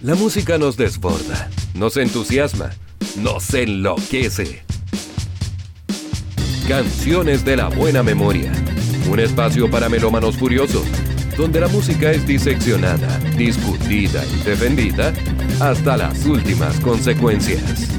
La música nos desborda, nos entusiasma, nos enloquece. Canciones de la buena memoria. Un espacio para melómanos furiosos, donde la música es diseccionada, discutida y defendida hasta las últimas consecuencias.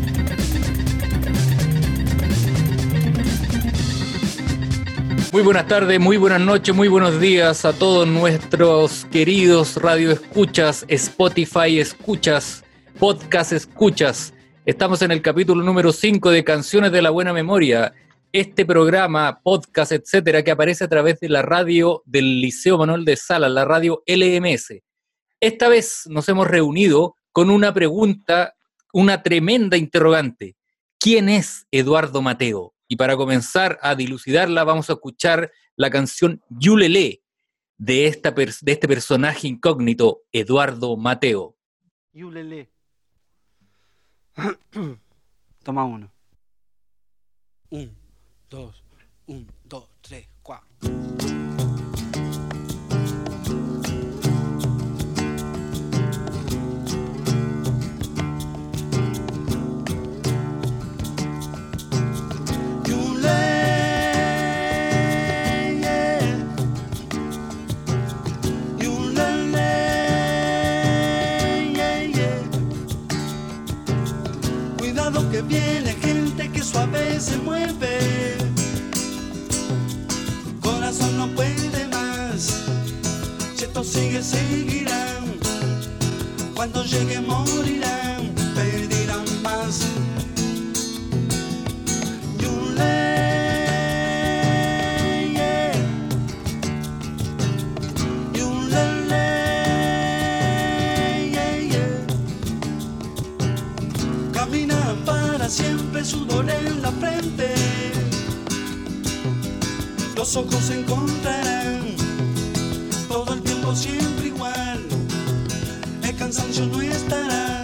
Muy buenas tardes, muy buenas noches, muy buenos días a todos nuestros queridos radio escuchas, Spotify escuchas, podcast escuchas. Estamos en el capítulo número 5 de Canciones de la Buena Memoria. Este programa, podcast, etcétera, que aparece a través de la radio del Liceo Manuel de Sala, la radio LMS. Esta vez nos hemos reunido con una pregunta, una tremenda interrogante. ¿Quién es Eduardo Mateo? Y para comenzar a dilucidarla, vamos a escuchar la canción Yulele de, esta de este personaje incógnito, Eduardo Mateo. Yulele. Toma uno. Un, dos, un, dos, tres, cuatro. Viene gente que suave se mueve. Corazón no puede más. Si esto sigue, seguirán. Cuando llegue, morirán. Siempre sudor en la frente. Los ojos se encontrarán todo el tiempo siempre igual. El cansancio no estará,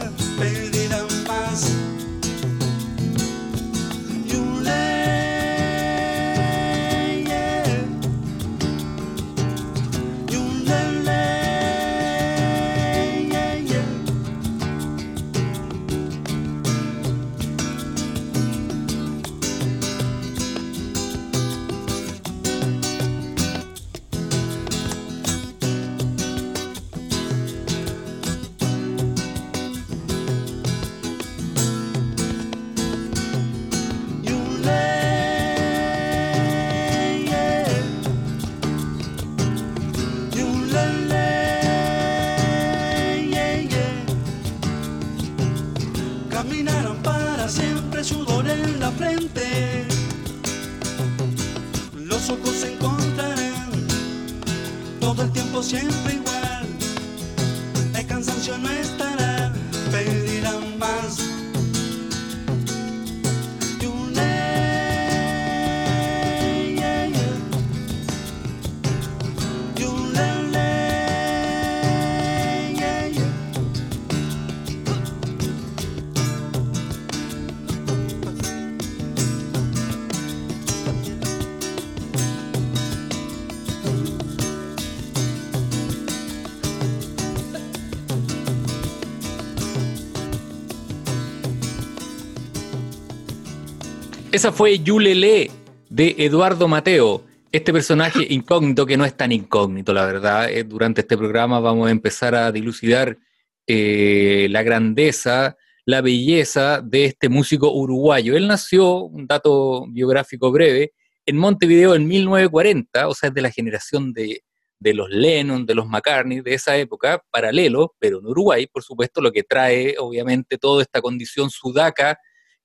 Esa fue Yulele de Eduardo Mateo, este personaje incógnito que no es tan incógnito, la verdad. Eh, durante este programa vamos a empezar a dilucidar eh, la grandeza, la belleza de este músico uruguayo. Él nació, un dato biográfico breve, en Montevideo en 1940, o sea, es de la generación de, de los Lennon, de los McCartney, de esa época, paralelo, pero en Uruguay, por supuesto, lo que trae, obviamente, toda esta condición sudaca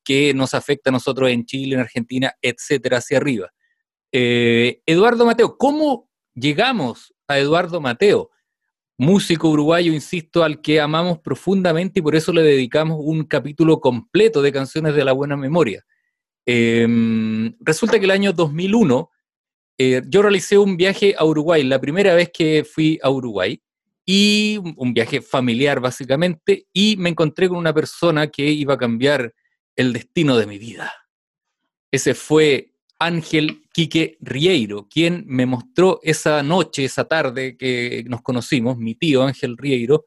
que nos afecta a nosotros en Chile, en Argentina, etcétera, hacia arriba. Eh, Eduardo Mateo, ¿cómo llegamos a Eduardo Mateo? Músico uruguayo, insisto, al que amamos profundamente y por eso le dedicamos un capítulo completo de canciones de la buena memoria. Em, resulta que el año 2001 eh, yo realicé un viaje a Uruguay, la primera vez que fui a Uruguay, y un viaje familiar básicamente, y me encontré con una persona que iba a cambiar el destino de mi vida. Ese fue Ángel Quique Rieiro, quien me mostró esa noche, esa tarde que nos conocimos, mi tío Ángel Rieiro,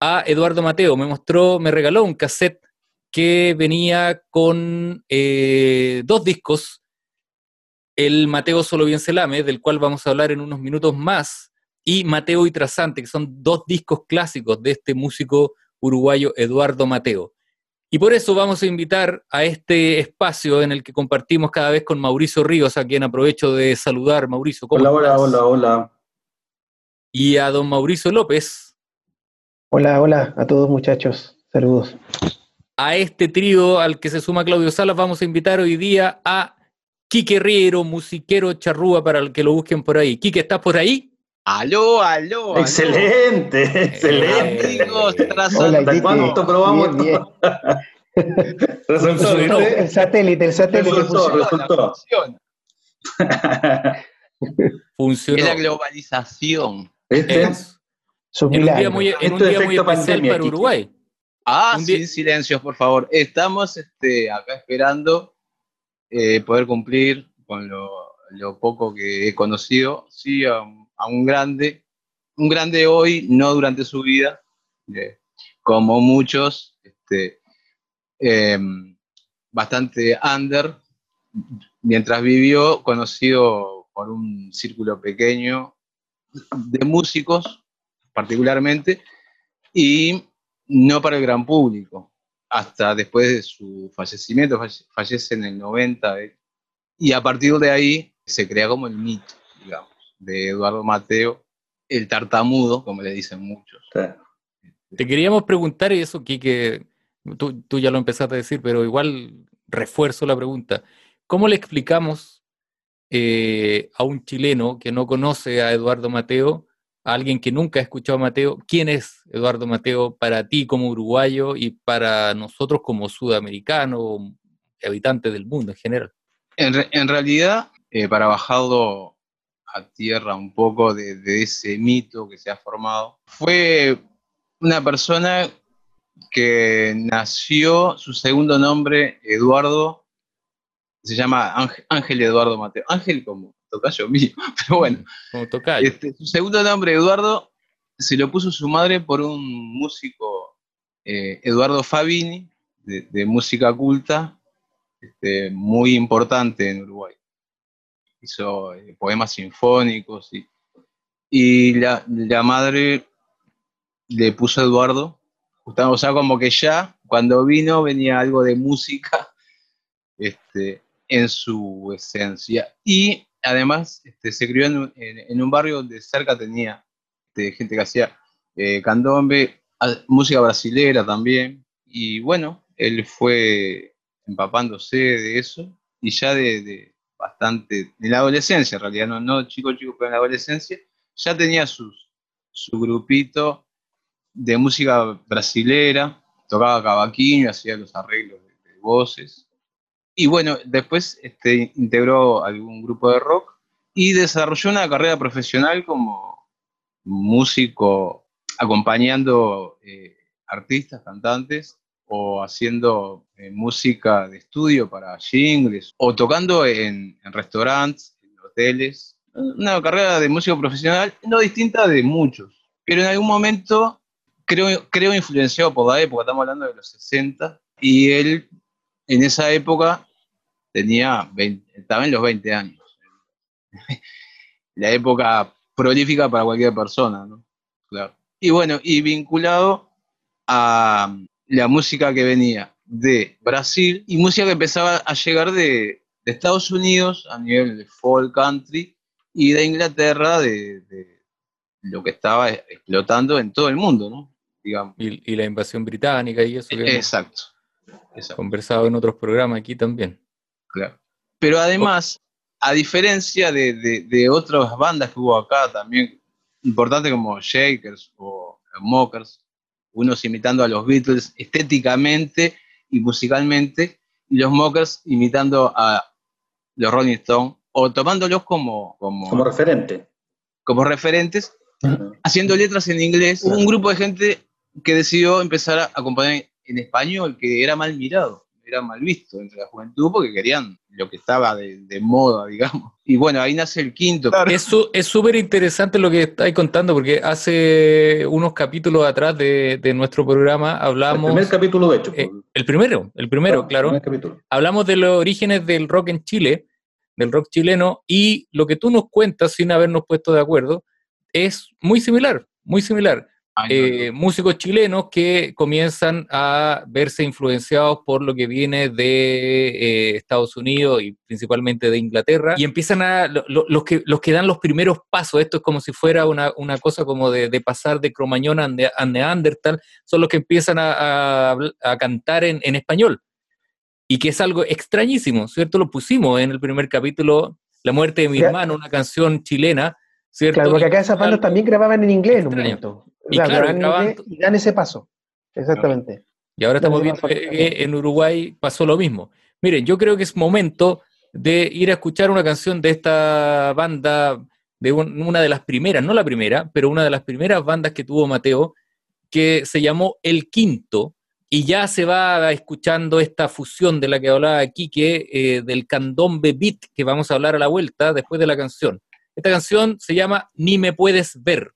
a Eduardo Mateo. Me mostró, me regaló un cassette que venía con eh, dos discos. El Mateo Solo Bien Selame, del cual vamos a hablar en unos minutos más, y Mateo y Trasante, que son dos discos clásicos de este músico uruguayo Eduardo Mateo. Y por eso vamos a invitar a este espacio en el que compartimos cada vez con Mauricio Ríos, a quien aprovecho de saludar. Mauricio, ¿cómo Hola, hola, hola, hola. Y a don Mauricio López, Hola, hola a todos muchachos. Saludos. a este trío al que se suma Claudio Salas, vamos a invitar hoy día a Quique Riero, musiquero charrúa, para el que lo busquen por ahí. Quique, ¿estás por ahí? Aló, aló. aló. Excelente, excelente. Amigos, tras Hola, ¿Hasta Quique. cuánto probamos Bien, bien. Resultó. ¿viste? El satélite, el satélite. Resultó, funcionó. resultó. Funcionó. Es la globalización. ¿Viste? Es. En un día muy, en un Esto es día muy efecto especial pandemia, para. Uruguay. Ah, Un sin silencios, por favor. Estamos este, acá esperando eh, poder cumplir con lo, lo poco que he conocido. Sí, un- a un grande, un grande hoy, no durante su vida, eh, como muchos, este, em, bastante under, mientras vivió, conocido por un círculo pequeño de músicos, particularmente, y no para el gran público, hasta después de su fallecimiento, falle- fallece en el 90, eh, y a partir de ahí se crea como el mito, digamos, de Eduardo Mateo, el tartamudo, como le dicen muchos. Te queríamos preguntar y eso, Quique, tú, tú ya lo empezaste a decir, pero igual refuerzo la pregunta. ¿Cómo le explicamos eh, a un chileno que no conoce a Eduardo Mateo, a alguien que nunca ha escuchado a Mateo, quién es Eduardo Mateo para ti como uruguayo y para nosotros como sudamericanos, habitantes del mundo en general? En, re- en realidad, eh, para bajarlo a tierra un poco de, de ese mito que se ha formado, fue una persona que nació, su segundo nombre, Eduardo, se llama Ángel, Ángel Eduardo Mateo. Ángel como tocayo mío, pero bueno. Como tocayo. Este, su segundo nombre, Eduardo, se lo puso su madre por un músico, eh, Eduardo Fabini, de, de música culta, este, muy importante en Uruguay. Hizo eh, poemas sinfónicos y, y la, la madre le puso Eduardo, justo- o sea, como que ya cuando vino venía algo de música este, en su esencia. Y además este, se crió en, en- en un barrio donde cerca tenía este, gente que hacía eh, candombe, a- música brasilera también. Y bueno, él fue empapándose de eso y ya de, de bastante, en la adolescencia en realidad, no, no chico chico, pero en la adolescencia, ya tenía sus, su grupito de música brasilera, tocaba cavaquinho, hacía los arreglos de, voces. Y bueno, después este, integró algún grupo de rock y desarrolló una carrera profesional como músico, acompañando eh, artistas, cantantes, o haciendo eh, música de estudio para jingles, o tocando en, en restaurantes, en hoteles. Una carrera de músico profesional no distinta de muchos, pero en algún momento creo, creo influenciado por la época, estamos hablando de los 60, y él en esa época tenía 20, estaba en los 20 años. La época prolífica para cualquier persona, ¿no? Claro. Y bueno, y vinculado a la música que venía de Brasil y música que empezaba a llegar de, de Estados Unidos a nivel de folk country y de Inglaterra de, de lo que estaba explotando en todo el mundo, ¿no? Digamos. Y, y la invasión británica y eso que. Exacto. conversado en otros programas aquí también. Claro. Pero además, a diferencia de, de- de otras bandas que hubo acá también, importantes como Shakers o Mockers, unos imitando a los Beatles estéticamente y musicalmente, y los Mockers imitando a los Rolling Stones, o tomándolos como, como, Como referente. como referentes, haciendo letras en inglés. Un grupo de gente que decidió empezar a acompañar en español, que era mal mirado. Era mal visto entre la juventud porque querían lo que estaba de, de moda, digamos. Y bueno, ahí nace el quinto. Eso es súper interesante lo que estáis contando, porque hace unos capítulos atrás de, de nuestro programa El hablamos. primer capítulo, de hecho. eh, el primero, el primero, claro. el primer capítulo. Hablamos de los orígenes del rock en Chile, del rock chileno, y lo que tú nos cuentas, sin habernos puesto de acuerdo, es muy similar, muy similar. Eh, músicos chilenos que comienzan a verse influenciados por lo que viene de eh, Estados Unidos y principalmente de Inglaterra y empiezan a, lo- lo- los, que, los que dan los primeros pasos, esto es como si fuera una, una cosa como de, de pasar de Cromañón a, Ne- a Neandertal, son los que empiezan a, a cantar en, en español y que es algo extrañísimo, ¿cierto? Lo pusimos en el primer capítulo, La muerte de mi hermano, una canción chilena, ¿cierto? Claro, porque acá esas bandas también grababan en inglés en un extraño. O Y sea, claro, inglés y dan ese paso. Exactamente. Y ahora estamos viendo que que en Uruguay pasó lo mismo. Miren, yo creo que es momento de ir a escuchar una canción de esta banda, de un- una de las primeras, no la primera, pero una de las primeras bandas que tuvo Mateo, que se llamó El Quinto, y ya se va escuchando esta fusión de la que hablaba Quique, eh, del candombe beat, que vamos a hablar a la vuelta después de la canción. Esta canción se llama Ni me puedes ver.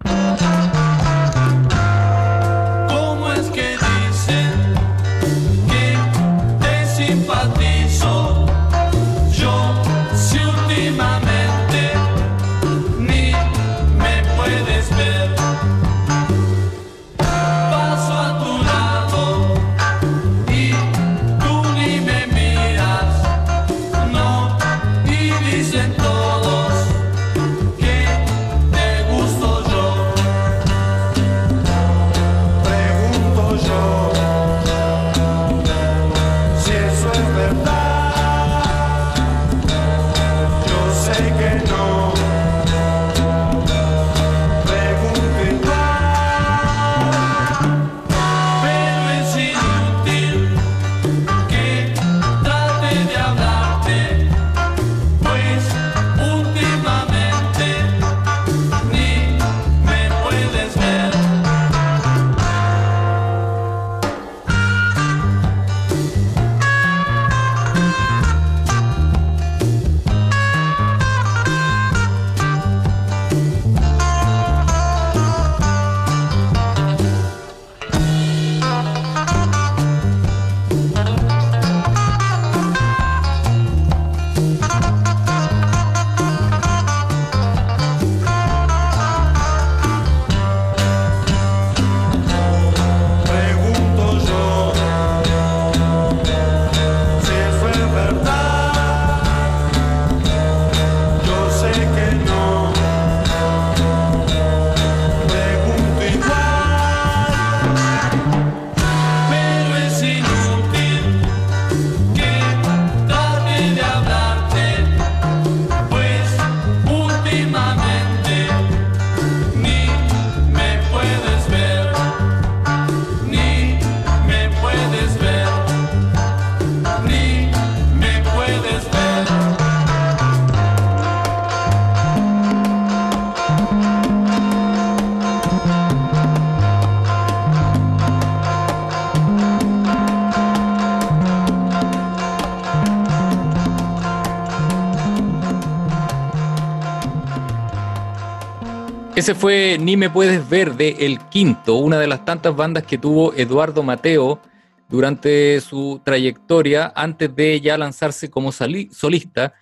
Ese fue Ni me puedes ver de El Quinto, una de las tantas bandas que tuvo Eduardo Mateo durante su trayectoria antes de ya lanzarse como solista,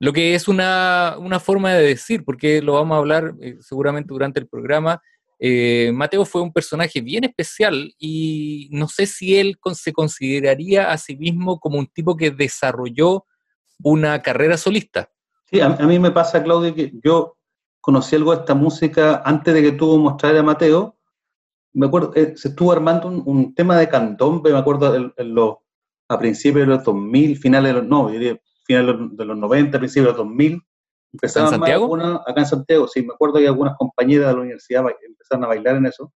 lo que es una, una forma de decir, porque lo vamos a hablar eh, seguramente durante el programa. eh, Mateo fue un personaje bien especial y no sé si él se consideraría a sí mismo como un tipo que desarrolló una carrera solista. Sí, a, a mí me pasa, Claudio, que yo conocí algo de esta música antes de que tú mostrara a Mateo. Me acuerdo, eh, se estuvo armando un, un tema de candombe, me acuerdo, en, en los- a principios de los 2000, finales de los, no, yo diría finales de los- de los 90, principios de los 2000. Empezaban ¿En Santiago? algunas- acá en Santiago, sí, me acuerdo que algunas compañeras de la universidad empezaron a bailar en eso.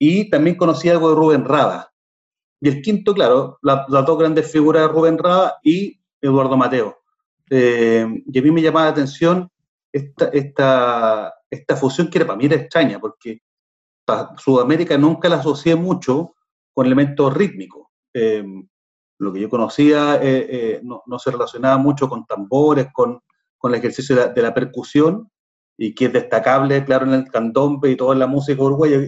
Y también conocí algo de Rubén Rada. Y el quinto, claro, la- las dos grandes figuras de Rubén Rada y Eduardo Mateo. Eh, y a mí me llamaba la atención esta, esta, esta fusión que era, para mí era extraña, porque para Sudamérica nunca la asocié mucho con elementos rítmicos. Eh, lo que yo conocía eh, eh, no, no, se relacionaba mucho con tambores, con, con el ejercicio de la, de la, percusión, y que es destacable, claro, en el candombe y toda la música uruguaya.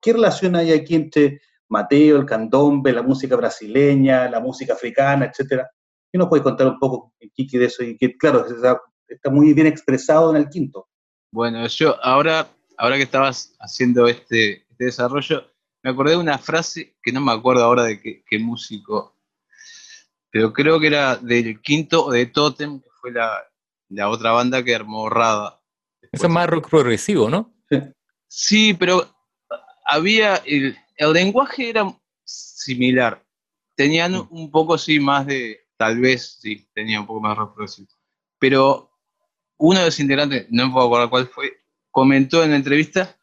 ¿Qué relación hay aquí entre Mateo, el candombe, la música brasileña, la música africana, etcétera? ¿Qué nos puede contar un poco, Kiki, de eso? Y que, claro, está, está muy bien expresado en el quinto. Bueno, yo ahora, ahora que estabas haciendo este, este desarrollo, me acordé de una frase que no me acuerdo ahora de qué, qué músico, pero creo que era del quinto o de Totem, que fue la, la otra banda que armó Rada. Eso es más rock progresivo, ¿no? Sí, sí pero había, el, el, lenguaje era similar. Tenían Mm. un poco, sí, más de, tal vez, sí, tenía un poco más rock progresivo. Pero uno de los integrantes, no me puedo acordar cuál fue, comentó en la entrevista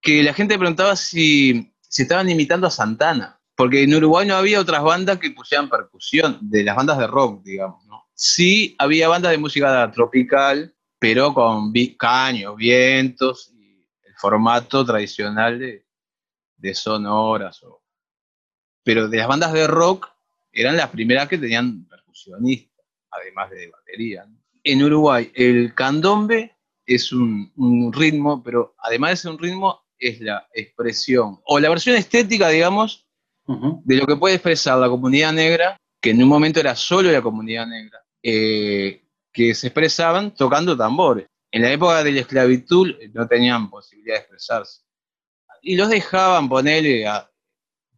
que la gente preguntaba si, si estaban imitando a Santana, porque en Uruguay no había otras bandas que pusieran percusión, de las bandas de rock, digamos, ¿no? Sí había bandas de música tropical, pero con caños, vientos y el formato tradicional de, de sonoras. Pero de las bandas de rock eran las primeras que tenían percusionistas, además de batería. ¿no? En Uruguay, el candombe es un, un, ritmo, pero además de ser un ritmo, es la expresión o la versión estética, digamos, uh -huh. de lo que puede expresar la comunidad negra, que en un momento era solo la comunidad negra, eh, que se expresaban tocando tambores. En la época de la esclavitud no tenían posibilidad de expresarse. Y los dejaban ponerle a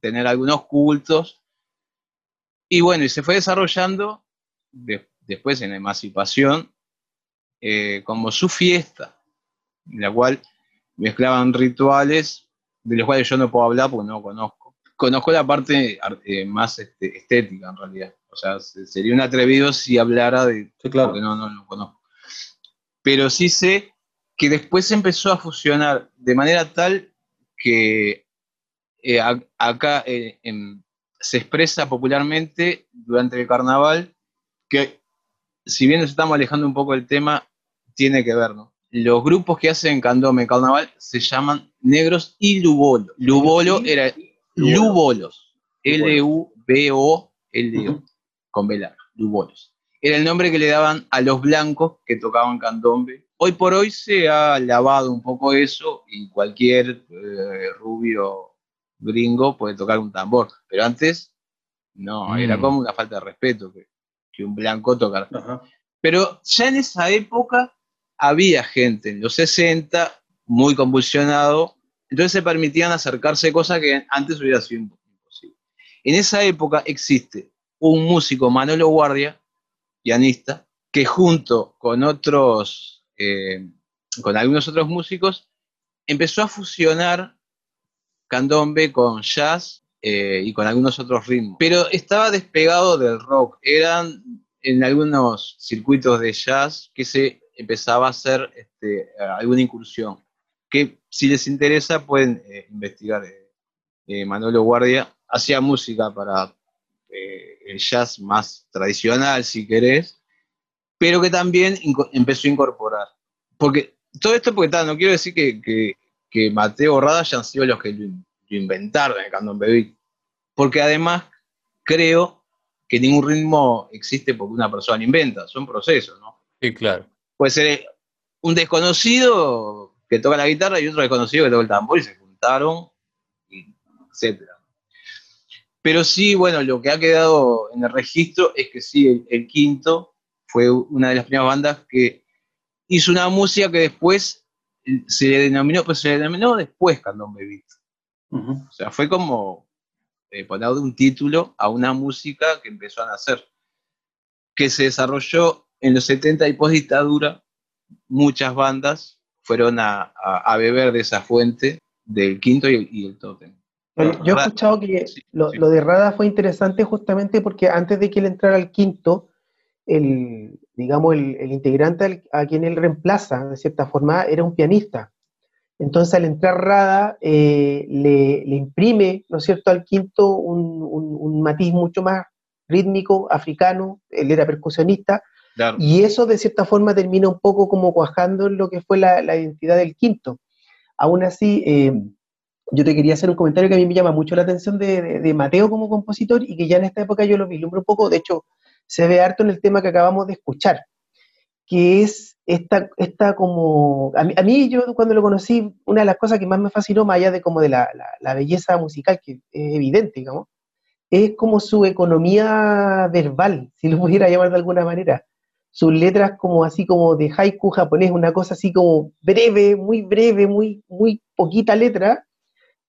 tener algunos cultos. Y bueno, y se fue desarrollando de, después en la emancipación eh, como su fiesta, en la cual mezclaban rituales de los cuales yo no puedo hablar porque no conozco. Conozco la parte eh, más este, estética en realidad. O sea, sería un atrevido si hablara de... Sí, claro. Porque no, no lo conozco. Pero sí sé que después se empezó a fusionar de manera tal que eh, a, acá eh, en, se expresa popularmente durante el carnaval que si bien nos estamos alejando un poco del tema, tiene que ver, ¿no? Los grupos que hacen candombe carnaval se llaman negros y lubolo. Lubolo era lubolos. L-U-B-O-L-O. Con velar, lubolos. Era el nombre que le daban a los blancos que tocaban candombe. Hoy por hoy se ha lavado un poco eso y cualquier eh, rubio gringo puede tocar un tambor. Pero antes, no, mm. era como una falta de respeto que, que un blanco -huh. Pero ya en esa época había gente en los 60 muy convulsionado, entonces se permitían acercarse cosas que antes hubiera sido imposible. En esa época existe un músico, Manolo Guardia, pianista, que junto con otros, eh, con algunos otros músicos, empezó a fusionar candombe con jazz eh, y con algunos otros ritmos. Pero estaba despegado del rock. Eran en algunos circuitos de jazz que se empezaba a hacer este, alguna incursión. Que si les interesa pueden eh, investigar. Eh, Manolo Guardia hacía música para eh, el jazz más tradicional, si querés, pero que también empezó a incorporar. Porque todo esto, porque tal, no quiero decir que, que, que Mateo Rada hayan sido los que lo, lo inventaron en el candombe porque además creo que ningún ritmo existe porque una persona lo inventa, son procesos, ¿no? Sí, claro. Puede ser un desconocido que toca la guitarra y otro desconocido que toca el tambor y se juntaron, etc. Pero sí, bueno, lo que ha quedado en el registro es que sí, el, el quinto fue una de las primeras bandas que hizo una música que después se le denominó, pues se le denominó después Candombe Beat. Uh -huh. O sea, fue como eh, poner un título a una música que empezó a nacer, que se desarrolló en los 70 y post dictadura, muchas bandas fueron a, a, a, beber de esa fuente del quinto y, y el tótem. Yo he escuchado que sí, lo, sí. lo, de Rada fue interesante justamente porque antes de que él entrara al quinto, el, digamos, el, el integrante a quien él reemplaza, de cierta forma, era un pianista. Entonces, al entrar Rada, eh, le, le, imprime, ¿no es cierto?, al quinto un, un, un, matiz mucho más rítmico, africano, él era percusionista, claro. y eso de cierta forma termina un poco como cuajando en lo que fue la, la identidad del quinto. Aún así, eh, yo te quería hacer un comentario que a mí me llama mucho la atención de, de- de Mateo como compositor y que ya en esta época yo lo vislumbro un poco, de hecho se ve harto en el tema que acabamos de escuchar, que es esta, como, a mí, a mí yo cuando lo conocí, una de las cosas que más me fascinó, más allá de como de la, la- belleza musical, que es evidente, digamos, es como su economía verbal, si lo pudiera llamar de alguna manera. Sus letras como así como de haiku japonés, una cosa así como breve, muy breve, muy, muy poquita letra,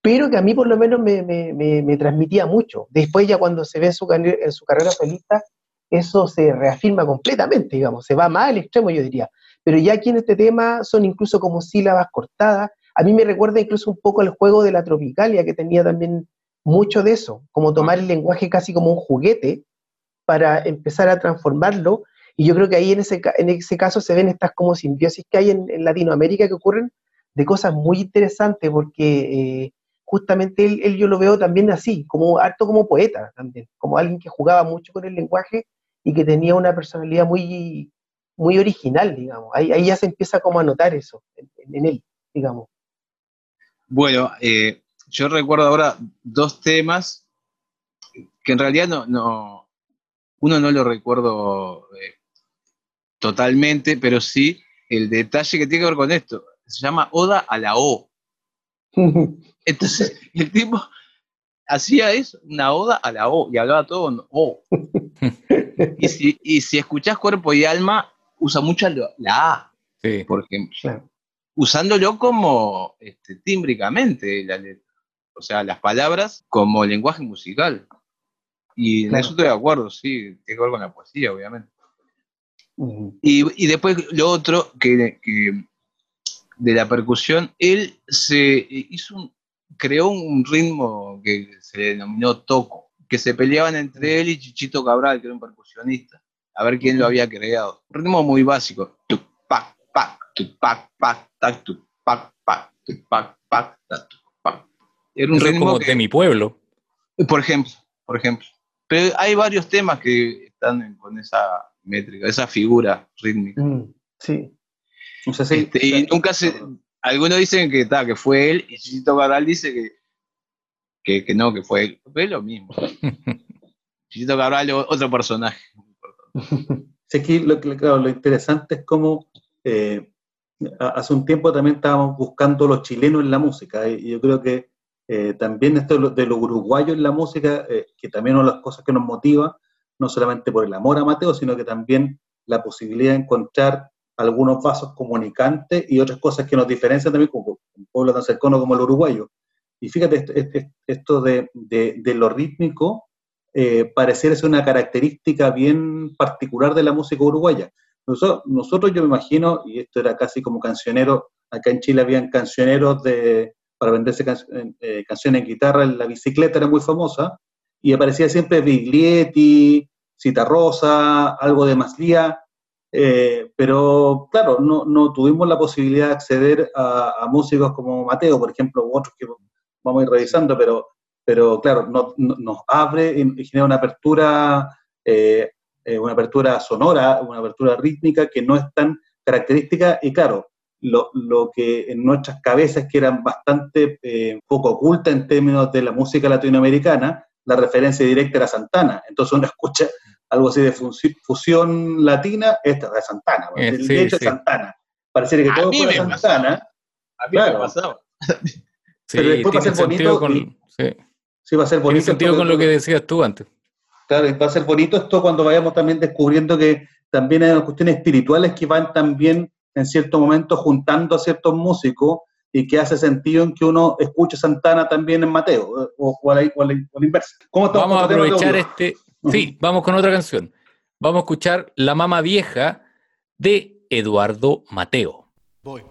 pero que a mí por lo menos me, me- me- transmitía mucho. Después ya cuando se ve su, en su carrera solista, eso se reafirma completamente, digamos, se va más al extremo, yo diría. Pero ya aquí en este tema son incluso como sílabas cortadas. A mí me recuerda incluso un poco el juego de la Tropicalia, que tenía también mucho de eso, como tomar el lenguaje casi como un juguete para empezar a transformarlo. Y yo creo que ahí en ese, en ese caso se ven estas como simbiosis que hay en, Latinoamérica que ocurren de cosas muy interesantes, porque eh, justamente él, él yo lo veo también así, como harto como poeta también, como alguien que jugaba mucho con el lenguaje y que tenía una personalidad muy, muy original, digamos. Ahí, ahí ya se empieza como a notar eso en, en él, digamos. Bueno, eh, yo recuerdo ahora dos temas que en realidad no, no uno no lo recuerdo eh, totalmente, pero sí el detalle que tiene que ver con esto. Se llama Oda a la O. Entonces, el tipo hacía eso, una oda a la O, y hablaba todo en O. Y si, y si escuchás cuerpo y alma, usa mucho la, la A, Sí. por ejemplo, Claro. usándolo como este, tímbricamente, la letra. o sea, las palabras como lenguaje musical. Y en eso estoy de acuerdo, sí, tiene que ver con la poesía, obviamente. Y, y después lo otro, que, que de la percusión, él se hizo un- creó un ritmo que se le denominó toco, que se peleaban entre él y Chichito Cabral, que era un percusionista, a ver quién lo había creado. Un ritmo muy básico. Tuc, pac, pac, tuc, pac, pac, tac, tuc, pac, pac, tuc, pac, pac, tac, tuc, pac. Era un Eso es ritmo como que- de mi pueblo. por ejemplo, por ejemplo. Pero hay varios temas que están en- con esa métrica, esa figura rítmica. Mm, Sí. Este, y nunca se. Algunos dicen que, ta, que fue él, y Chichito Cabral dice que, que, que no, que fue él. Fue lo mismo. Chichito Cabral, otro personaje. Sí, aquí lo, claro, lo interesante es cómo eh, hace un tiempo también estábamos buscando los chilenos en la música y yo creo que eh, también esto de lo, de lo uruguayo en la música, eh, que también una de las cosas que nos motiva, no solamente por el amor a Mateo, sino que también la posibilidad de encontrar algunos vasos comunicantes y otras cosas que nos diferencian también como un pueblo tan cercano como el uruguayo. Y fíjate, esto- esto de, de- de lo rítmico eh, pareciera ser una característica bien particular de la música uruguaya. Nosotros, nosotros, yo me imagino, y esto era casi como cancionero, acá en Chile habían cancioneros de, para venderse can- eh, canciones en guitarra, la bicicleta era muy famosa, y aparecía siempre Biglietti, Citarrosa, algo de Maslía, eh, pero claro, no, no tuvimos la posibilidad de acceder a, a músicos como Mateo, por ejemplo, u otros que vamos a ir revisando, pero, pero claro, no- no- nos abre y genera una apertura, eh, eh, una apertura sonora, una apertura rítmica que no es tan característica y claro, lo, lo que en nuestras cabezas que eran bastante eh, poco ocultas en términos de la música latinoamericana, la referencia directa era Santana. Entonces uno escucha algo así de fusión latina, esta es de Santana. Eh, sí, de hecho sí. es Santana. Pareciera que A todo fuera pasó. Santana. A mí Claro. me pasaba. Sí, Pero después va a tiene ser sentido bonito con, y- sí. Sí, va a ser Tiene bonito. sentido esto con lo que decías tú antes. Claro, y va a ser bonito esto cuando vayamos también descubriendo que también hay unas cuestiones espirituales que van también en cierto momento juntando a ciertos músicos y que hace sentido en que uno escuche Santana también en Mateo, eh, o, o a, la, o a la- o a la inversa. ¿Cómo estamos Vamos a aprovechar este. Sí, vamos con otra canción. Vamos a escuchar La Mama Vieja de Eduardo Mateo. Voy.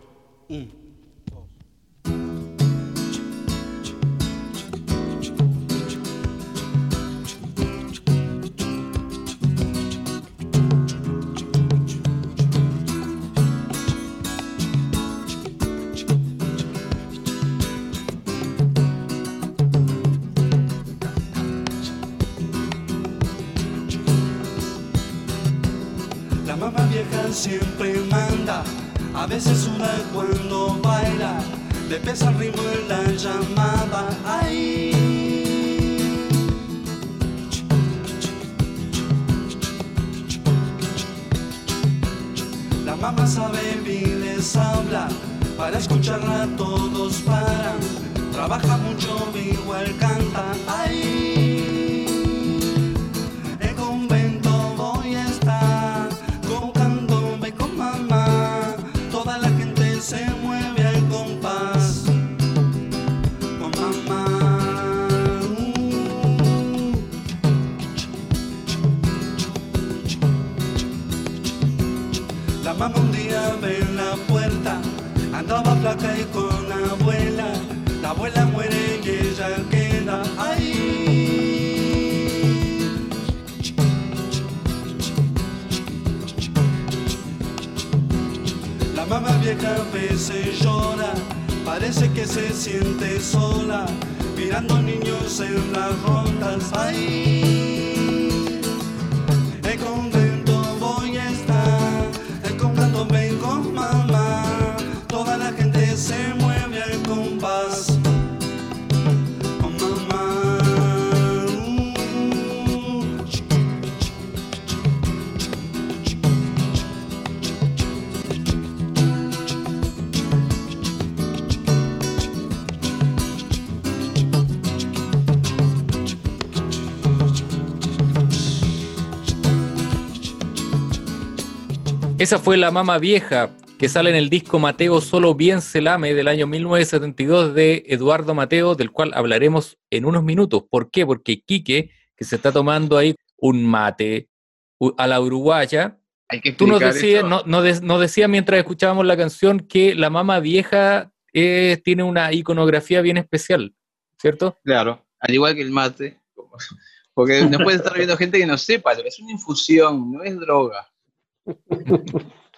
Veces suda cuando baila. le pesa el ritmo en la llamada. Ay. La mamá sabe bien les habla, para escucharla todos paran. Trabaja mucho, igual canta. Ay. Flaca y con abuela. La abuela muere y ella queda ahí. La mamá vieja a veces llora, parece que se siente sola, mirando niños en las rondas. Ahí, Esa fue la mama vieja que sale en el disco Mateo Solo Bien se lame del año 1972 de Eduardo Mateo, del cual hablaremos en unos minutos. ¿Por qué? Porque Quique, que se está tomando ahí un mate a la uruguaya, Hay que tú nos decías, no, no de- nos decías mientras escuchábamos la canción que la mama vieja eh, tiene una iconografía bien especial, ¿cierto? Claro, al igual que el mate. Porque nos puede estar viendo gente que no sepa, es una infusión, no es droga.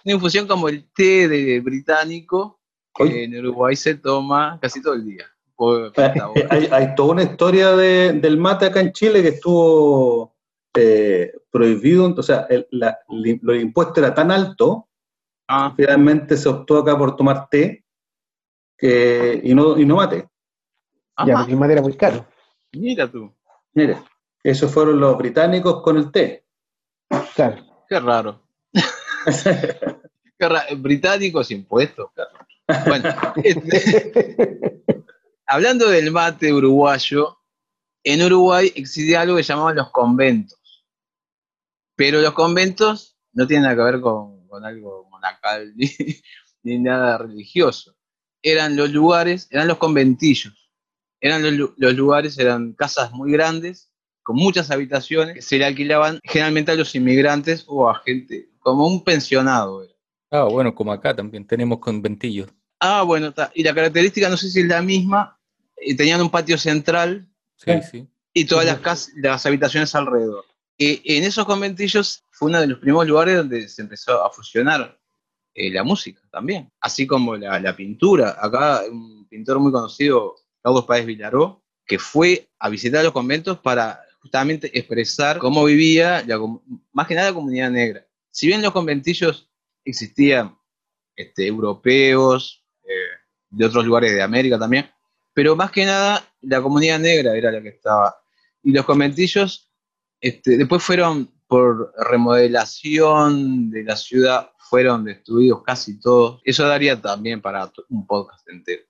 Una infusión como el té de británico, que Oye. en Uruguay se toma casi todo el día. Por Hay, hay toda una historia de- del mate acá en Chile que estuvo eh, prohibido, o sea, el, la- impuestos era tan alto, Ah, finalmente se optó acá por tomar té que, y, no, y no mate. Ya, ajá, porque el mate era muy caro. mira tú, Mire, esos fueron los británicos con el té. Claro. qué raro. Ra- británicos impuestos, raro. Bueno, este, hablando del mate uruguayo, en Uruguay existía algo que llamaban los conventos. Pero los conventos no tienen nada que ver con, con algo monacal ni, ni nada religioso. Eran los lugares, eran los conventillos. Eran los, los lugares, eran casas muy grandes, con muchas habitaciones, que se le alquilaban generalmente a los inmigrantes o a gente, como un pensionado. era. Ah, bueno, como acá también tenemos conventillos. Ah, bueno, está. y la característica, no sé si es la misma, eh, tenían un patio central Sí, Eh. sí. y todas las, casas, las habitaciones alrededor. En esos conventillos fue uno de los primeros lugares donde se empezó a fusionar eh, la música también, así como la, la pintura. Acá un pintor muy conocido, Carlos Páez Vilaró, que fue a visitar los conventos para justamente expresar cómo vivía, la más que nada la comunidad negra. Si bien los conventillos existían este, europeos, eh, de otros lugares de América también, pero más que nada la comunidad negra era la que estaba. Y los conventillos este, después fueron por remodelación de la ciudad, fueron destruidos casi todos. Eso daría también para un podcast entero.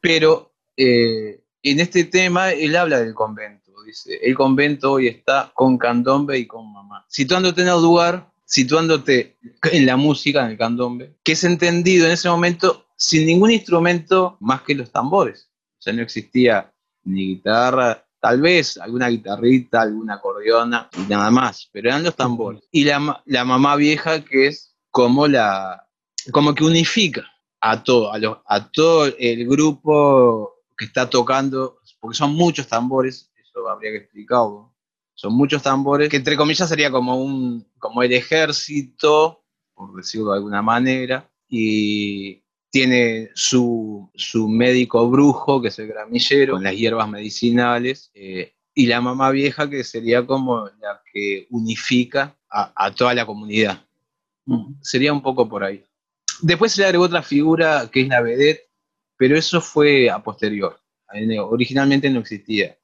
Pero eh, en este tema él habla del convento. Dice, el convento hoy está con candombe y con mamá. Situándote en el lugar, situándote en la música, en el candombe, que es entendido en ese momento sin ningún instrumento más que los tambores. O sea, no existía ni guitarra, tal vez alguna guitarrita, alguna acordeona nada más, pero eran los tambores. Y la, ma- la mamá vieja que es como la, como que unifica a todo, a, los- a todo el grupo que está tocando, porque son muchos tambores, eso habría que explicarlo. Son muchos tambores, que entre comillas sería como un, como el ejército, por decirlo de alguna manera, y tiene su, su médico brujo, que es el gramillero, con las hierbas medicinales, eh, y la mamá vieja, que sería como la que unifica a, a toda la comunidad. Sería un poco por ahí. Después se le agregó otra figura que es la vedette, pero eso fue a posterior. Originalmente no existía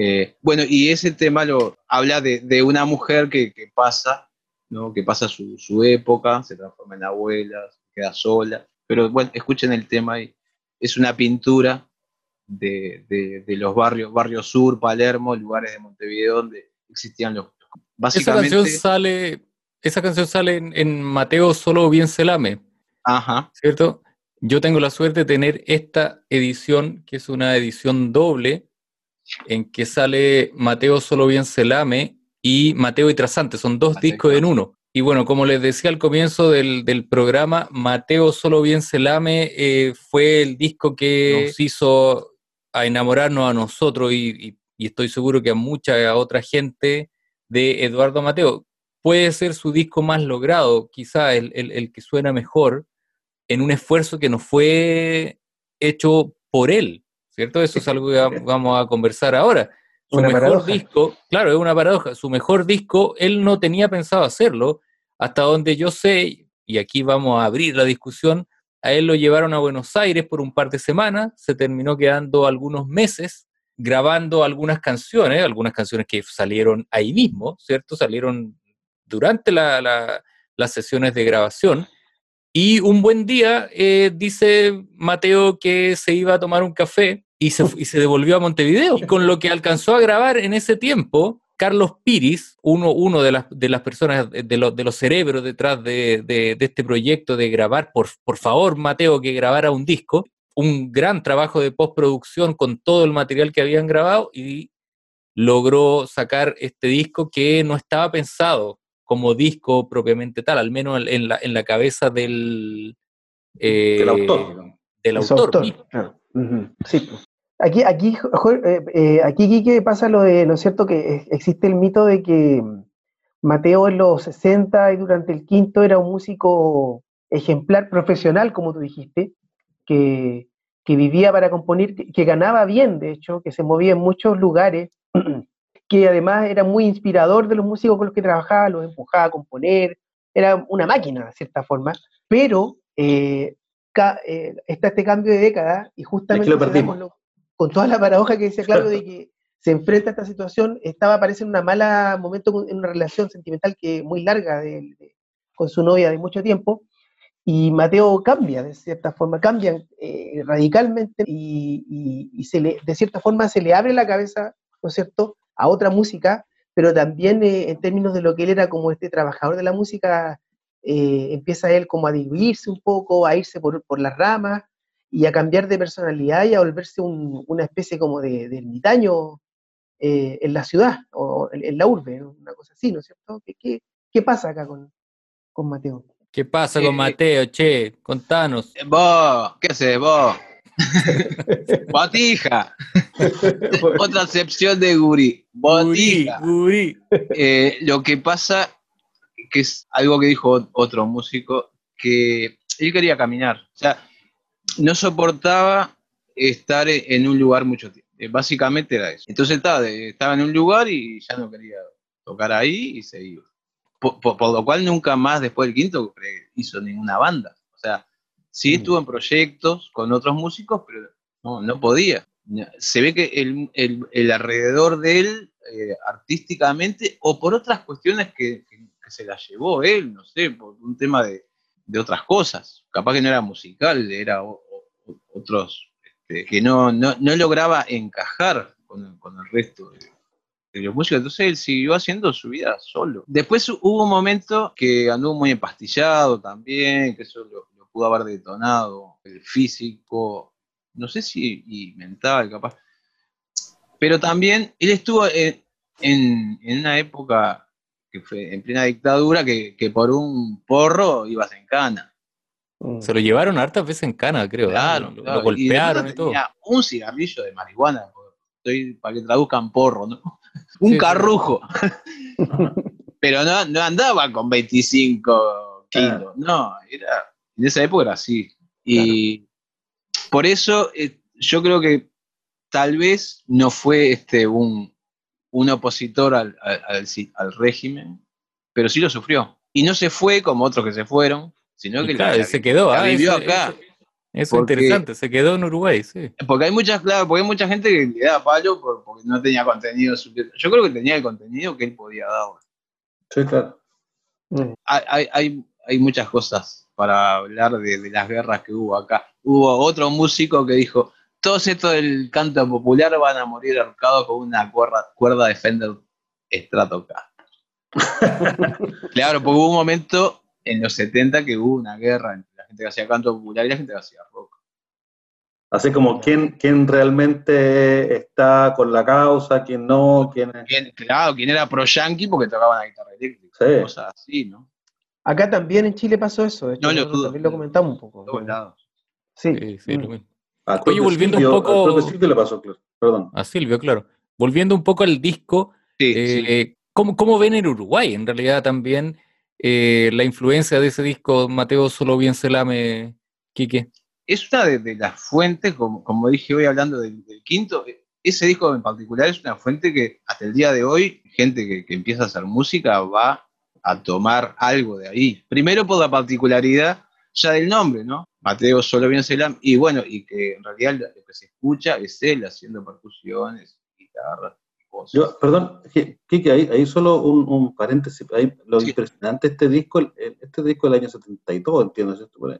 eh, bueno, y ese tema lo habla de, una mujer que, pasa, ¿no? que pasa su, época, se transforma en abuela, queda sola. Pero bueno, escuchen el tema y es una pintura de, los barrios, barrio sur, Palermo, lugares de Montevideo donde existían los. Básicamente, esa canción sale, esa canción sale en, Mateo Solo Bien Selame. Ajá. ¿Cierto? Yo tengo la suerte de tener esta edición, que es una edición doble, en que sale Mateo Solo Bien Selame y Mateo y Trasante. Son dos discos en uno. Y bueno, como les decía al comienzo del, programa, Mateo Solo Bien Selame eh, fue el disco que nos hizo a enamorarnos a nosotros y, estoy seguro que a mucha otra gente de Eduardo Mateo. Puede ser su disco más logrado, quizá el, el que suena mejor, en un esfuerzo que no fue hecho por él, ¿cierto? Eso es algo que vamos a conversar ahora. Su mejor disco, claro, es una paradoja, su mejor disco, él no tenía pensado hacerlo, hasta donde yo sé, y aquí vamos a abrir la discusión, a él lo llevaron a Buenos Aires por un par de semanas, se terminó quedando algunos meses grabando algunas canciones, algunas canciones que salieron ahí mismo, ¿cierto? Salieron durante las sesiones de grabación. Y un buen día eh, dice Mateo que se iba a tomar un café y se, y se devolvió a Montevideo. Y con lo que alcanzó a grabar en ese tiempo, Carlos Piris, uno, uno de, las, de las personas, de, de los cerebros detrás de, este proyecto de grabar, por, por favor, Mateo, que grabara un disco, un gran trabajo de postproducción con todo el material que habían grabado y logró sacar este disco que no estaba pensado como disco propiamente tal, al menos en la, en la cabeza del, eh, autor. Del autor. Sí. Aquí, aquí, eh, eh, aquí, Quique, pasa lo de, ¿no es cierto?, que existe el mito de que Mateo en los 60 y durante el quinto era un músico ejemplar profesional, como tú dijiste, que, vivía para componer, que, ganaba bien, de hecho, que se movía en muchos lugares, que además era muy inspirador de los músicos con los que trabajaba, los empujaba a componer, era una máquina, de cierta forma, pero eh, está este cambio de década y justamente con toda la paradoja que decía Claudio de que se enfrenta a esta situación, estaba, parece, en un mala momento, en una relación sentimental que muy larga con su novia de mucho tiempo, y Mateo cambia, de cierta forma, cambia eh, radicalmente y, se le, de cierta forma se le abre la cabeza, ¿no es cierto?, a otra música, pero también eh, en términos de lo que él era como este trabajador de la música, eh, empieza él como a diluirse un poco, a irse por, por las ramas, y a cambiar de personalidad y a volverse una especie como de, ermitaño eh, en la ciudad o en, la urbe, una cosa así, ¿no es cierto? ¿Qué, qué, pasa acá con, con, Mateo? ¿Qué pasa con eh, Mateo, che? Contanos. Eh, vos, ¿qué haces vos? Botija. Otra acepción de Guri. Botija. Guri. lo que pasa, que es algo que dijo otro músico, que él quería caminar. O sea, no soportaba estar en un lugar mucho tiempo. Eh, básicamente era eso. Entonces estaba, estaba en un lugar y ya no quería tocar ahí y se iba. Por, lo cual nunca más después del quinto hizo ninguna banda. O sea, sí mm. estuvo en proyectos con otros músicos, pero no, podía. Se ve que el, alrededor de él, eh, artísticamente, o por otras cuestiones que, se la llevó él, no sé, por un tema de, de otras cosas. Capaz que no era musical, era otros este, que no, no, lograba encajar con, el resto de, los músicos. Entonces él siguió haciendo su vida solo. Después hubo un momento que anduvo muy empastillado también, que eso lo, pudo haber detonado, el físico, no sé si y mental, capaz. Pero también él estuvo en, en una época que fue en plena dictadura, que, por un porro ibas en cana. Mm. Se lo llevaron hartas veces en cana, creo. Claro, lo, golpearon y, todo. un cigarrillo de marihuana, estoy, para que traduzcan porro, ¿no? Un carrujo. Pero no, no, andaba con 25 kilos, no, era, en esa época era así. Y por eso eh, yo creo que tal vez no fue este un, un opositor al, al, régimen, pero sí lo sufrió. Y no se fue como otros que se fueron, sino que se quedó, ah, vivió acá. Eso es interesante, se quedó en Uruguay, sí. Porque hay muchas, claro, porque hay mucha gente que le da palo porque no tenía contenido. Yo creo que tenía el contenido que él podía dar. Sí, claro. Mm. Hay, hay, hay, muchas cosas para hablar de, las guerras que hubo acá. Hubo otro músico que dijo, todos estos del canto popular van a morir ahorcados con una cuerda, cuerda de Fender Stratocaster. claro, porque hubo un momento en los 70 que hubo una guerra entre la gente que hacía canto popular y la gente que hacía rock. Así como quién, quién realmente está con la causa, quién no, quién es... claro, quién era pro yankee porque tocaban la guitarra eléctrica, sí. cosas así, ¿no? Acá también en Chile pasó eso, de hecho, no, también lo comentamos un poco. Todos lados. Sí, sí, mm. Oye, volviendo un poco... A le pasó, perdón. A Silvio, claro. Volviendo un poco al disco, eh, ¿cómo, ¿cómo, ven en Uruguay en realidad también eh, la influencia de ese disco, Mateo Solo Bien Selame, Quique? Es una de, las fuentes, como, como, dije hoy hablando del, quinto, ese disco en particular es una fuente que hasta el día de hoy, gente que, empieza a hacer música va a tomar algo de ahí. Primero por la particularidad ya del nombre, ¿no? Mateo Solo Bien Selam, y bueno, y que en realidad lo que se escucha es él haciendo percusiones, yo, perdón, Kike, ahí, ahí solo un, paréntesis. Ahí, lo impresionante este disco, este disco del año 72, entiendo, ¿cierto? Por ahí.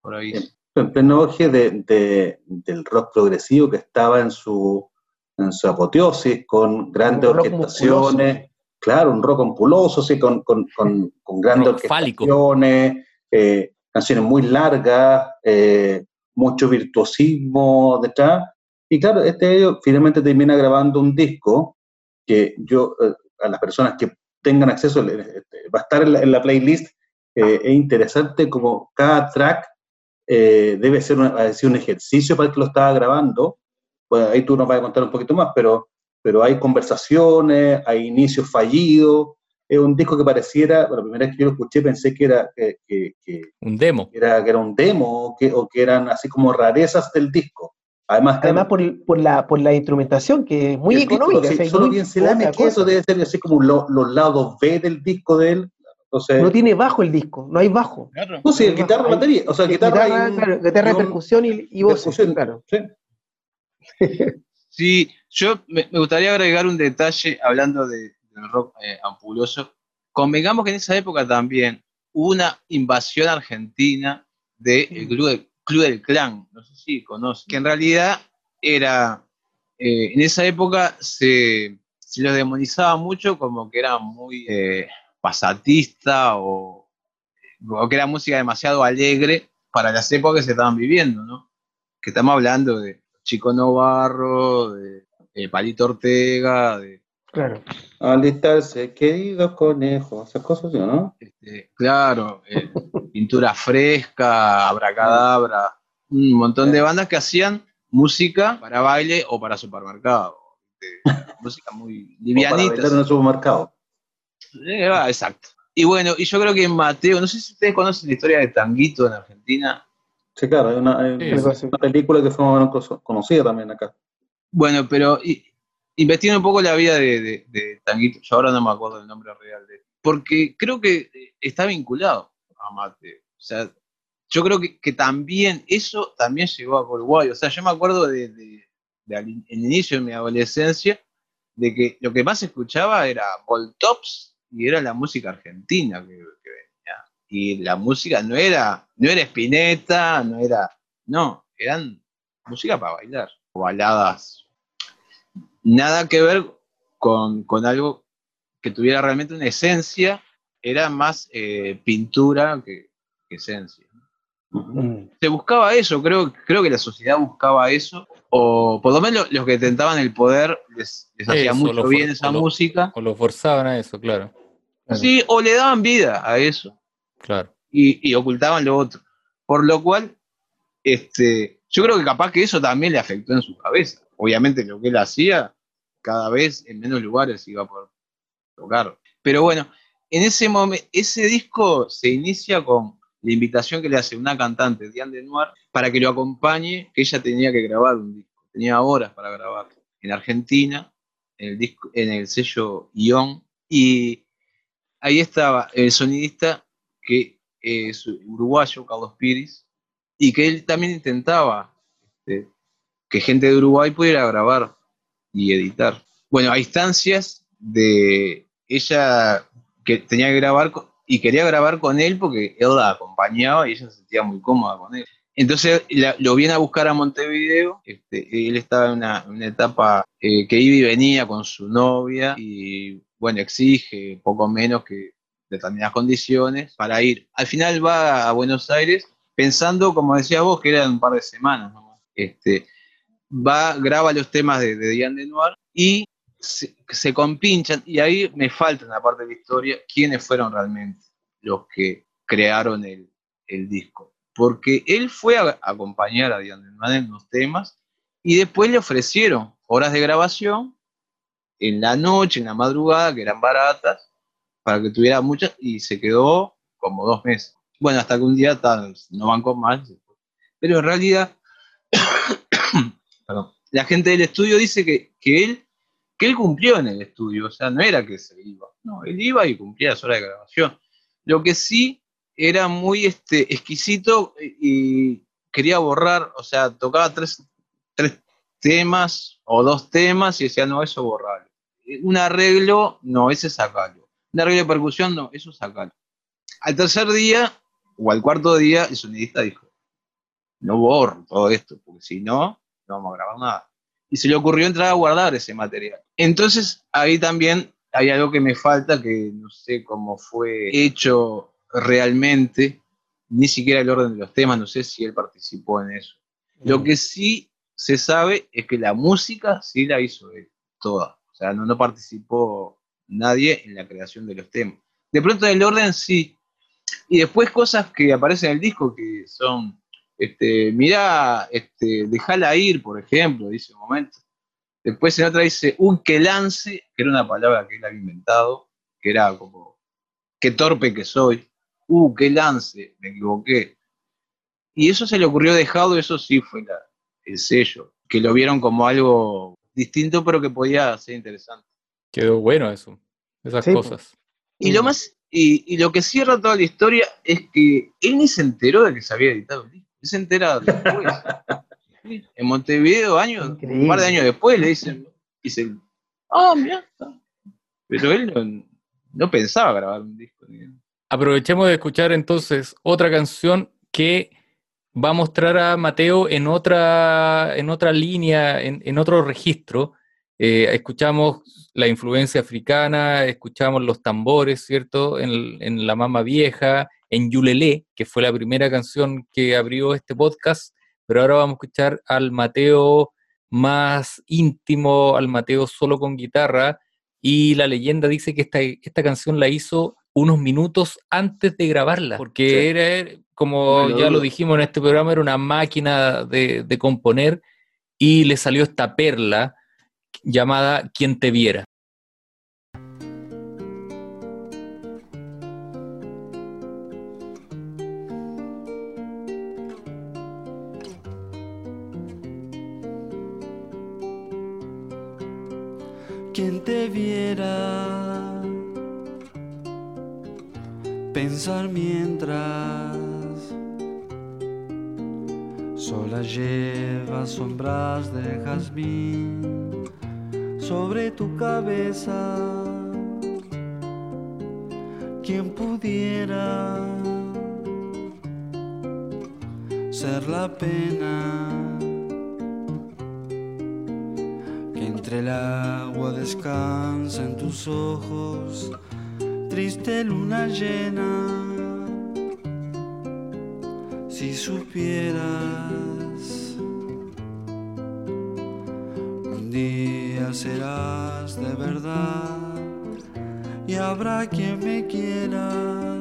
Por ahí. En, pleno auge de, del rock progresivo que estaba en su, en su apoteosis, con grandes orquestaciones. Claro, un rock ampuloso, sí, con, con, con, con grandes orquestaciones, eh, canciones muy largas, eh, mucho virtuosismo detrás y claro, este finalmente termina grabando un disco que yo, eh, a las personas que tengan acceso, este, va a estar en la, playlist. Eh, es interesante como cada track eh, debe ser un ejercicio para el que lo estaba grabando. Pues ahí tú nos vas a contar un poquito más, pero, pero hay conversaciones, hay inicios fallidos. Es un disco que pareciera, la primera vez que yo lo escuché pensé que era que, un demo. Era, que era un demo que, o que eran así como rarezas del disco. Además, Además por, por, la, por la instrumentación, que es muy económica. solo bien se que eso debe ser así como los lados B del disco de él. Entonces, no tiene bajo el disco, no hay bajo. No, sí, guitarra, y batería. O sea, guitarra, guitarra, claro, guitarra percusión y, y voz. Claro. Sí. sí, yo me, gustaría agregar un detalle hablando de, del rock eh, ampuloso. Convengamos que en esa época también hubo una invasión argentina del de club, Club del Clan, no sé si conocen, que en realidad era, eh, en esa época se, se, los demonizaba mucho como que era muy eh, pasatista o, que era música demasiado alegre para las épocas que se estaban viviendo, ¿no? Que estamos hablando de Chico Novarro, de, Palito Ortega, de... Claro. Alistarse, querido conejo, esas cosas, ¿no? Este, claro, eh, pintura fresca, abracadabra, un montón de bandas que hacían música para baile o para supermercado. música muy livianita. para en el supermercado. Eh, exacto. Y bueno, y yo creo que Mateo, no sé si ustedes conocen la historia de Tanguito en Argentina. Sí, claro, hay una, película que fue conocida también acá. Bueno, pero investiguen un poco la vida de, Tanguito, yo ahora no me acuerdo el nombre real de porque creo que está vinculado a Mateo. O sea, yo creo que, también eso también llegó a Uruguay. O sea, yo me acuerdo de, inicio de mi adolescencia de que lo que más escuchaba era Voltops y era la música argentina que, venía. Y la música no era, no era Spinetta, no era, no, eran música para bailar, o baladas. Nada que ver con, algo que tuviera realmente una esencia, era más eh, pintura que esencia. Mm. Se buscaba eso, creo, creo que la sociedad buscaba eso, o por lo menos los que tentaban el poder les, hacía mucho bien esa música. O lo forzaban a eso, claro. Sí, o le daban vida a eso. Claro. Y, ocultaban lo otro. Por lo cual, este, yo creo que capaz que eso también le afectó en su cabeza. Obviamente lo que él hacía, cada vez en menos lugares iba a poder tocar. Pero bueno, en ese momento, ese disco se inicia con la invitación que le hace una cantante, Diane Denoir, para que lo acompañe, que ella tenía que grabar un disco, tenía horas para grabar en Argentina, en el, disco, en el sello Ion, y ahí estaba el sonidista que es uruguayo, Carlos Piris, y que él también intentaba este, que gente de Uruguay pudiera grabar y editar. Bueno, a instancias de ella que tenía que grabar y quería grabar con él porque él la acompañaba y ella se sentía muy cómoda con él. Entonces lo viene a buscar a Montevideo, este, él estaba en una, etapa eh, que iba y venía con su novia y bueno, exige poco menos que determinadas condiciones para ir. Al final va a Buenos Aires pensando, como decías vos, que eran un par de semanas Este, va, graba los temas de, de Diane Noir y se, compinchan, y ahí me falta una parte de la historia, quiénes fueron realmente los que crearon el, el disco. Porque él fue a, acompañar a Diane Noir en los temas y después le ofrecieron horas de grabación en la noche, en la madrugada, que eran baratas, para que tuviera muchas, y se quedó como dos meses. Bueno, hasta que un día tal, no bancó más. Pero en realidad, la gente del estudio dice que, que, él, que él cumplió en el estudio, o sea, no era que se iba, no, él iba y cumplía las horas de grabación. Lo que sí era muy este, exquisito y quería borrar, o sea, tocaba tres, tres temas o dos temas y decía, no, eso borrarlo un arreglo, no, ese sacalo. Un arreglo de percusión, no, eso sacalo. Al tercer día, o al cuarto día, el sonidista dijo, no borro todo esto, porque si no, no vamos a grabar nada. Y se le ocurrió entrar a guardar ese material. Entonces, ahí también hay algo que me falta, que no sé cómo fue hecho realmente, ni siquiera el orden de los temas, no sé si él participó en eso. Lo mm. que sí se sabe es que la música sí la hizo él, toda. O sea, no, participó nadie en la creación de los temas. De pronto el orden sí. Y después cosas que aparecen en el disco que son, este, mirá, este, dejala ir, por ejemplo, dice un momento. Después en otra dice, un que lance, que era una palabra que él había inventado, que era como, qué torpe que soy. Uh, qué lance, me equivoqué. Y eso se le ocurrió dejado, eso sí fue el sello, que lo vieron como algo distinto, pero que podía ser interesante. Quedó bueno eso, esas cosas. Y lo más, y, lo que cierra toda la historia es que él ni se enteró de que se había editado el disco. Se entera después. en Montevideo, años, un par de años después, le dicen, dicen, ah, mira. Pero él no, pensaba grabar un disco. Aprovechemos de escuchar entonces otra canción que va a mostrar a Mateo en otra, en otra línea, en, otro registro. Eh, escuchamos la influencia africana, escuchamos los tambores, ¿cierto? En, La Mama Vieja, en Yulelé, que fue la primera canción que abrió este podcast, pero ahora vamos a escuchar al Mateo más íntimo, al Mateo solo con guitarra, y la leyenda dice que esta, esta canción la hizo unos minutos antes de grabarla, porque era, como ya lo dijimos en este programa, era una máquina de, de componer y le salió esta perla llamada Quien te viera. Pensar mientras sola lleva sombras de jazmín sobre tu cabeza. Quien pudiera ser la pena entre el agua descansa en tus ojos triste luna llena, si supieras, un día serás de verdad y habrá quien me quiera.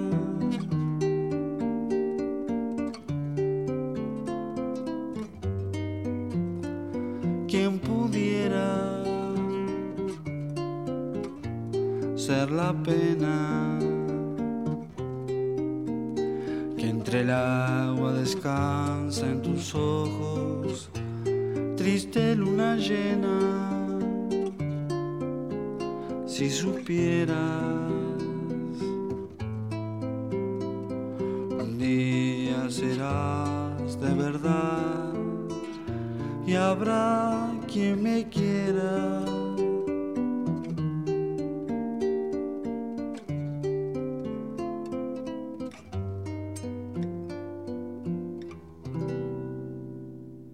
ojos, triste luna llena. Si supieras, un día serás de verdad y habrá quien me quiera.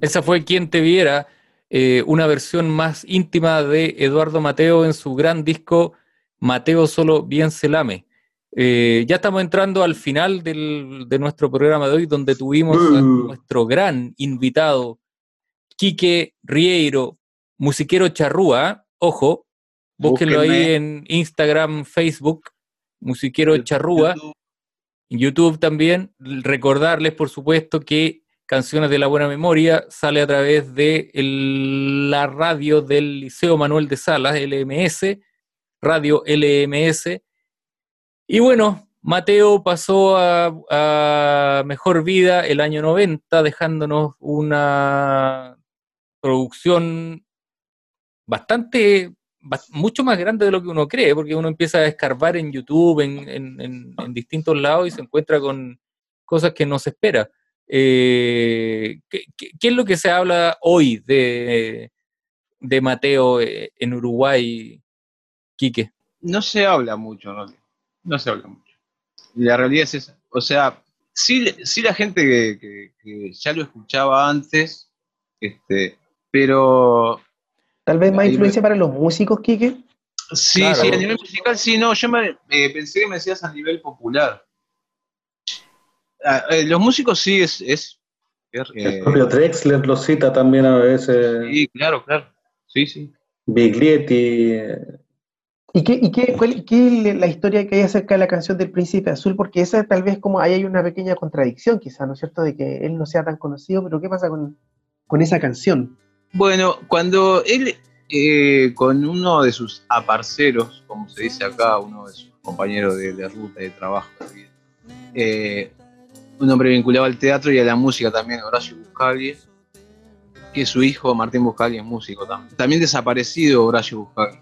Esa fue Quien te viera, eh, una versión más íntima de Eduardo Mateo en su gran disco Mateo solo bien se lame. Eh, ya estamos entrando al final del- de nuestro programa de hoy, donde tuvimos a Mm. nuestro gran invitado, Quique Rieiro, musiquero charrúa. Ojo, búsquenlo ahí en Instagram, Facebook, musiquero charrúa. YouTube. En YouTube también. Recordarles, por supuesto, que Canciones de la Buena Memoria sale a través de la radio del Liceo Manuel de Salas, LMS, Radio LMS. Y bueno, Mateo pasó a, Mejor Vida el año 90, dejándonos una producción bastante, bas- mucho más grande de lo que uno cree, porque uno empieza a escarbar en YouTube, en- en- en distintos lados y se encuentra con cosas que no se espera. Eh, ¿qué, qué- qué es lo que se habla hoy de, de Mateo eh, en Uruguay, Quique? No se habla mucho, realidad. No se habla mucho. La realidad es esa. O sea, sí, sí la gente que, que- que ya lo escuchaba antes, este, pero Tal vez más influencia para los músicos, Quique. sí, Claro. sí, a nivel musical sí, no, yo me, eh, pensé que me decías a nivel popular. Ah, eh, los músicos sí es... es El eh, propio Drexler lo cita también a veces, sí, claro, claro. Sí, sí. Biglietti. ¿Y qué, y qué, cuál- qué es la historia que hay acerca de la canción del Príncipe Azul? Porque esa tal vez como ahí hay una pequeña contradicción, quizá, ¿no es cierto? De que él no sea tan conocido, pero ¿qué pasa con, con esa canción? Bueno, cuando él, eh, con uno de sus aparceros, como se dice acá, uno de sus compañeros de, de ruta de trabajo, de vida, eh, un hombre vinculado al teatro y a la música también, Horacio Buscaglia, que su hijo Martín Buscaglia es músico también. También desaparecido Horacio Buscaglia,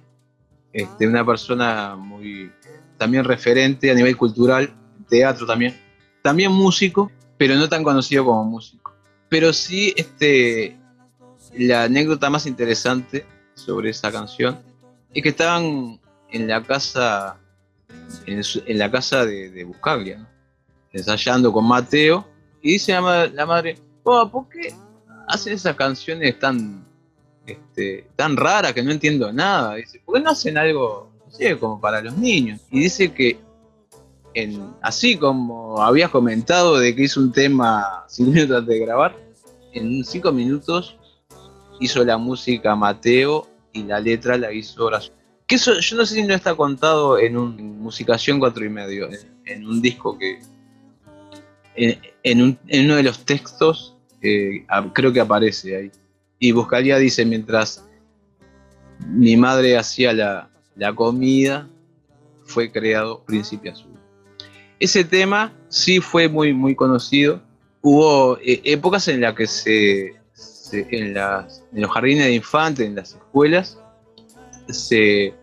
este, una persona muy, también referente a nivel cultural, teatro también, también músico, pero no tan conocido como músico. Pero sí, este, la anécdota más interesante sobre esa canción es que estaban en la casa en, la casa de, de ¿no? Ensayando con Mateo, y dice la, ma- la madre, "Oh, ¿por qué hacen esas canciones tan, este, tan raras que no entiendo nada? Dice, ¿por qué no hacen algo no como para los niños? Y dice que así como habías comentado de que hizo un tema cinco minutos de grabar, en cinco minutos hizo la música Mateo y la letra la hizo Horacio. Que eso yo no sé si no está contado en un Musicación 4 y medio, en un disco que. En, en un- en uno de los textos eh, creo que aparece ahí. Y Buscaría dice: mientras mi madre hacía la, la comida, fue creado Príncipe Azul. Ese tema sí fue muy, muy conocido. Hubo eh, épocas en las que se- en, las- en los jardines de infantes, en las escuelas, se,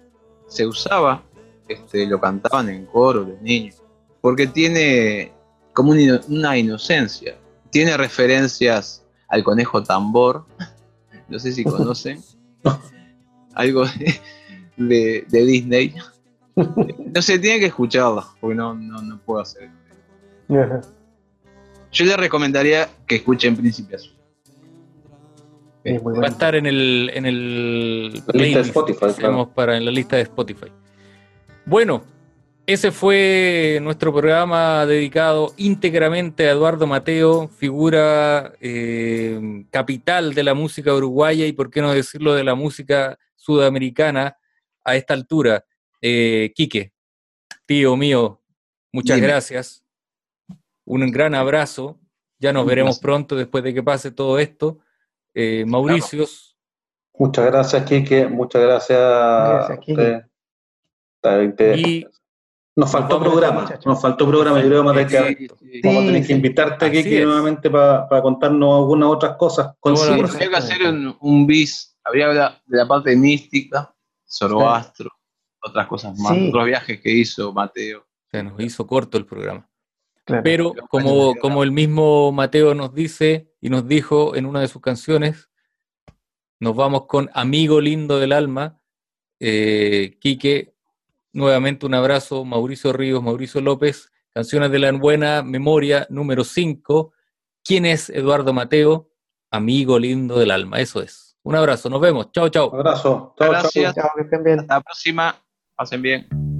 se usaba, este, lo cantaban en coro los niños, porque tiene como una, ino- una inocencia, tiene referencias al conejo tambor, no sé si conocen, algo de, de- de Disney. No sé, tiene que escucharla, porque no, no, no puedo hacer. Yo le recomendaría que escuchen Príncipe Azul. Es Va a estar en el, en el La lista de Spotify, claro. para en la lista de Spotify. Bueno, ese fue nuestro programa dedicado íntegramente a Eduardo Mateo, figura eh, capital de la música uruguaya y por qué no decirlo de la música sudamericana a esta altura. Eh, Quique, tío mío, muchas Dime. gracias. Un gran abrazo. Ya nos Un veremos pronto después de que pase todo esto. Eh, Mauricios, Muchas gracias, Quique. Muchas gracias. Gracias, Quique. a usted. Está- te- y Nos faltó programa, muchachos. nos faltó programa. Yo creo que vamos a tener que, que invitarte, Así Quique, es. nuevamente para, para contarnos algunas otras cosas. Razón. Habría que hacer un, un bis, habría que hablar de la parte mística, Zoroastro, otras cosas más, Sí. otros viajes que hizo Mateo. se nos hizo corto el programa. Claro. Pero como, bueno, como el mismo Mateo nos dice y nos dijo en una de sus canciones, Nos vamos con Amigo Lindo del Alma. Eh, Quique, nuevamente un abrazo. Mauricio Ríos, Mauricio López. Canciones de la buena memoria, número 5. ¿Quién es Eduardo Mateo? Amigo lindo del alma, eso es. Un abrazo, nos vemos. Chao, chao. Un abrazo. Gracias. Chao, que estén bien. Hasta la próxima. Pasen bien.